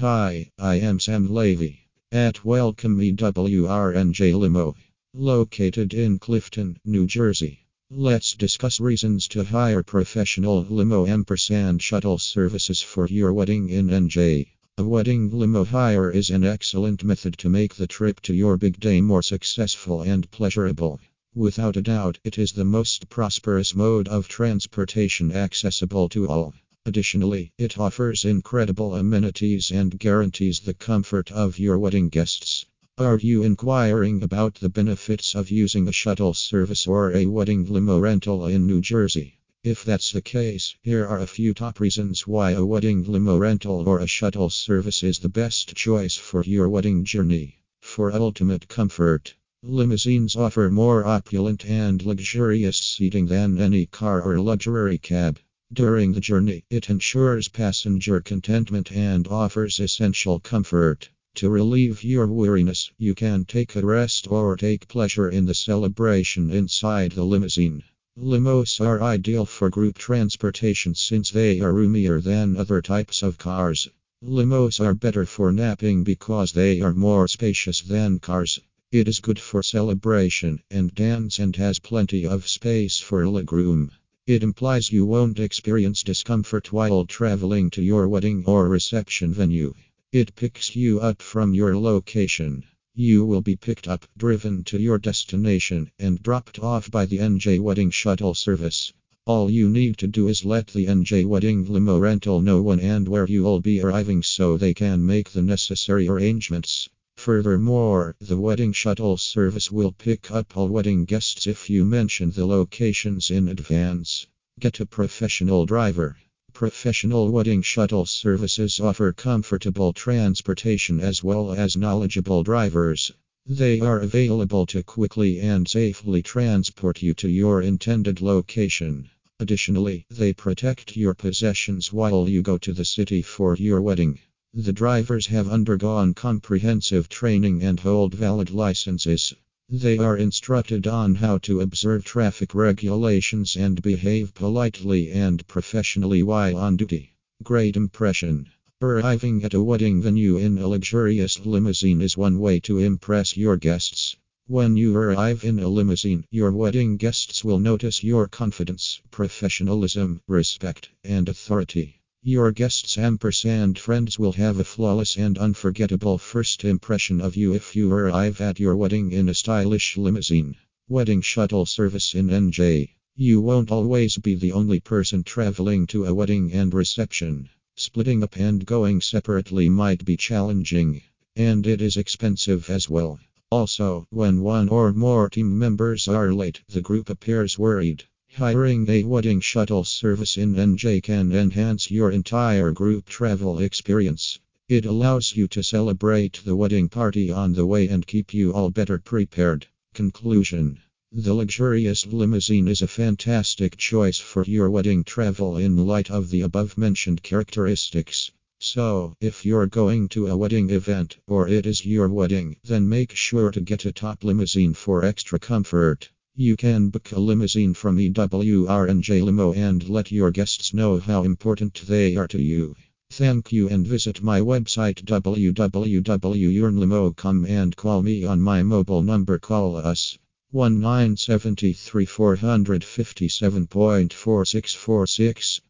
Hi, I am Sam Levy at Welcome EWRNJ Limo, located in Clifton, New Jersey. Let's discuss reasons to hire professional limo ampersand shuttle services for your wedding in NJ. A wedding limo hire is an excellent method to make the trip to your big day more successful and pleasurable. Without a doubt, it is the most prosperous mode of transportation accessible to all. Additionally, it offers incredible amenities and guarantees the comfort of your wedding guests. Are you inquiring about the benefits of using a shuttle service or a wedding limo rental in New Jersey? If that's the case, here are a few top reasons why a wedding limo rental or a shuttle service is the best choice for your wedding journey. For ultimate comfort, Limousines offer more opulent and luxurious seating than any car or luxury cab. During the journey, it ensures passenger contentment and offers essential comfort. To relieve your weariness, you can take a rest or take pleasure in the celebration inside the limousine. Limos are ideal for group transportation since they are roomier than other types of cars. Limos are better for napping because they are more spacious than cars. It is good for celebration and dance and has plenty of space for a legroom. It implies you won't experience discomfort while traveling to your wedding or reception venue. It picks you up from your location. You will be picked up, driven to your destination, and dropped off by the NJ Wedding Shuttle Service. All you need to do is let the NJ Wedding Limo rental know when and where you'll be arriving so they can make the necessary arrangements. Furthermore, the wedding shuttle service will pick up all wedding guests if you mention the locations in advance. Get a professional driver. Professional wedding shuttle services offer comfortable transportation as well as knowledgeable drivers. They are available to quickly and safely transport you to your intended location. Additionally, they protect your possessions while you go to the city for your wedding. The drivers have undergone comprehensive training and hold valid licenses. They are instructed on how to observe traffic regulations and behave politely and professionally while on duty. Great impression. Arriving at a wedding venue in a luxurious limousine is one way to impress your guests. When you arrive in a limousine, your wedding guests will notice your confidence, professionalism, respect, and authority. Your guests ampersand friends will have a flawless and unforgettable first impression of you if you arrive at your wedding in a stylish limousine. Wedding shuttle service in NJ. You won't always be the only person traveling to a wedding and reception. Splitting up and going separately might be challenging, and it is expensive as well. Also, when one or more team members are late, the group appears worried. Hiring a wedding shuttle service in NJ can enhance your entire group travel experience. It allows you to celebrate the wedding party on the way and keep you all better prepared. Conclusion The luxurious limousine is a fantastic choice for your wedding travel in light of the above mentioned characteristics. So, if you're going to a wedding event or it is your wedding, then make sure to get a top limousine for extra comfort. You can book a limousine from EWRNJ Limo and let your guests know how important they are to you. Thank you and visit my website www.ewrnjlimo.com and call me on my mobile number. Call us 1973 457.4646.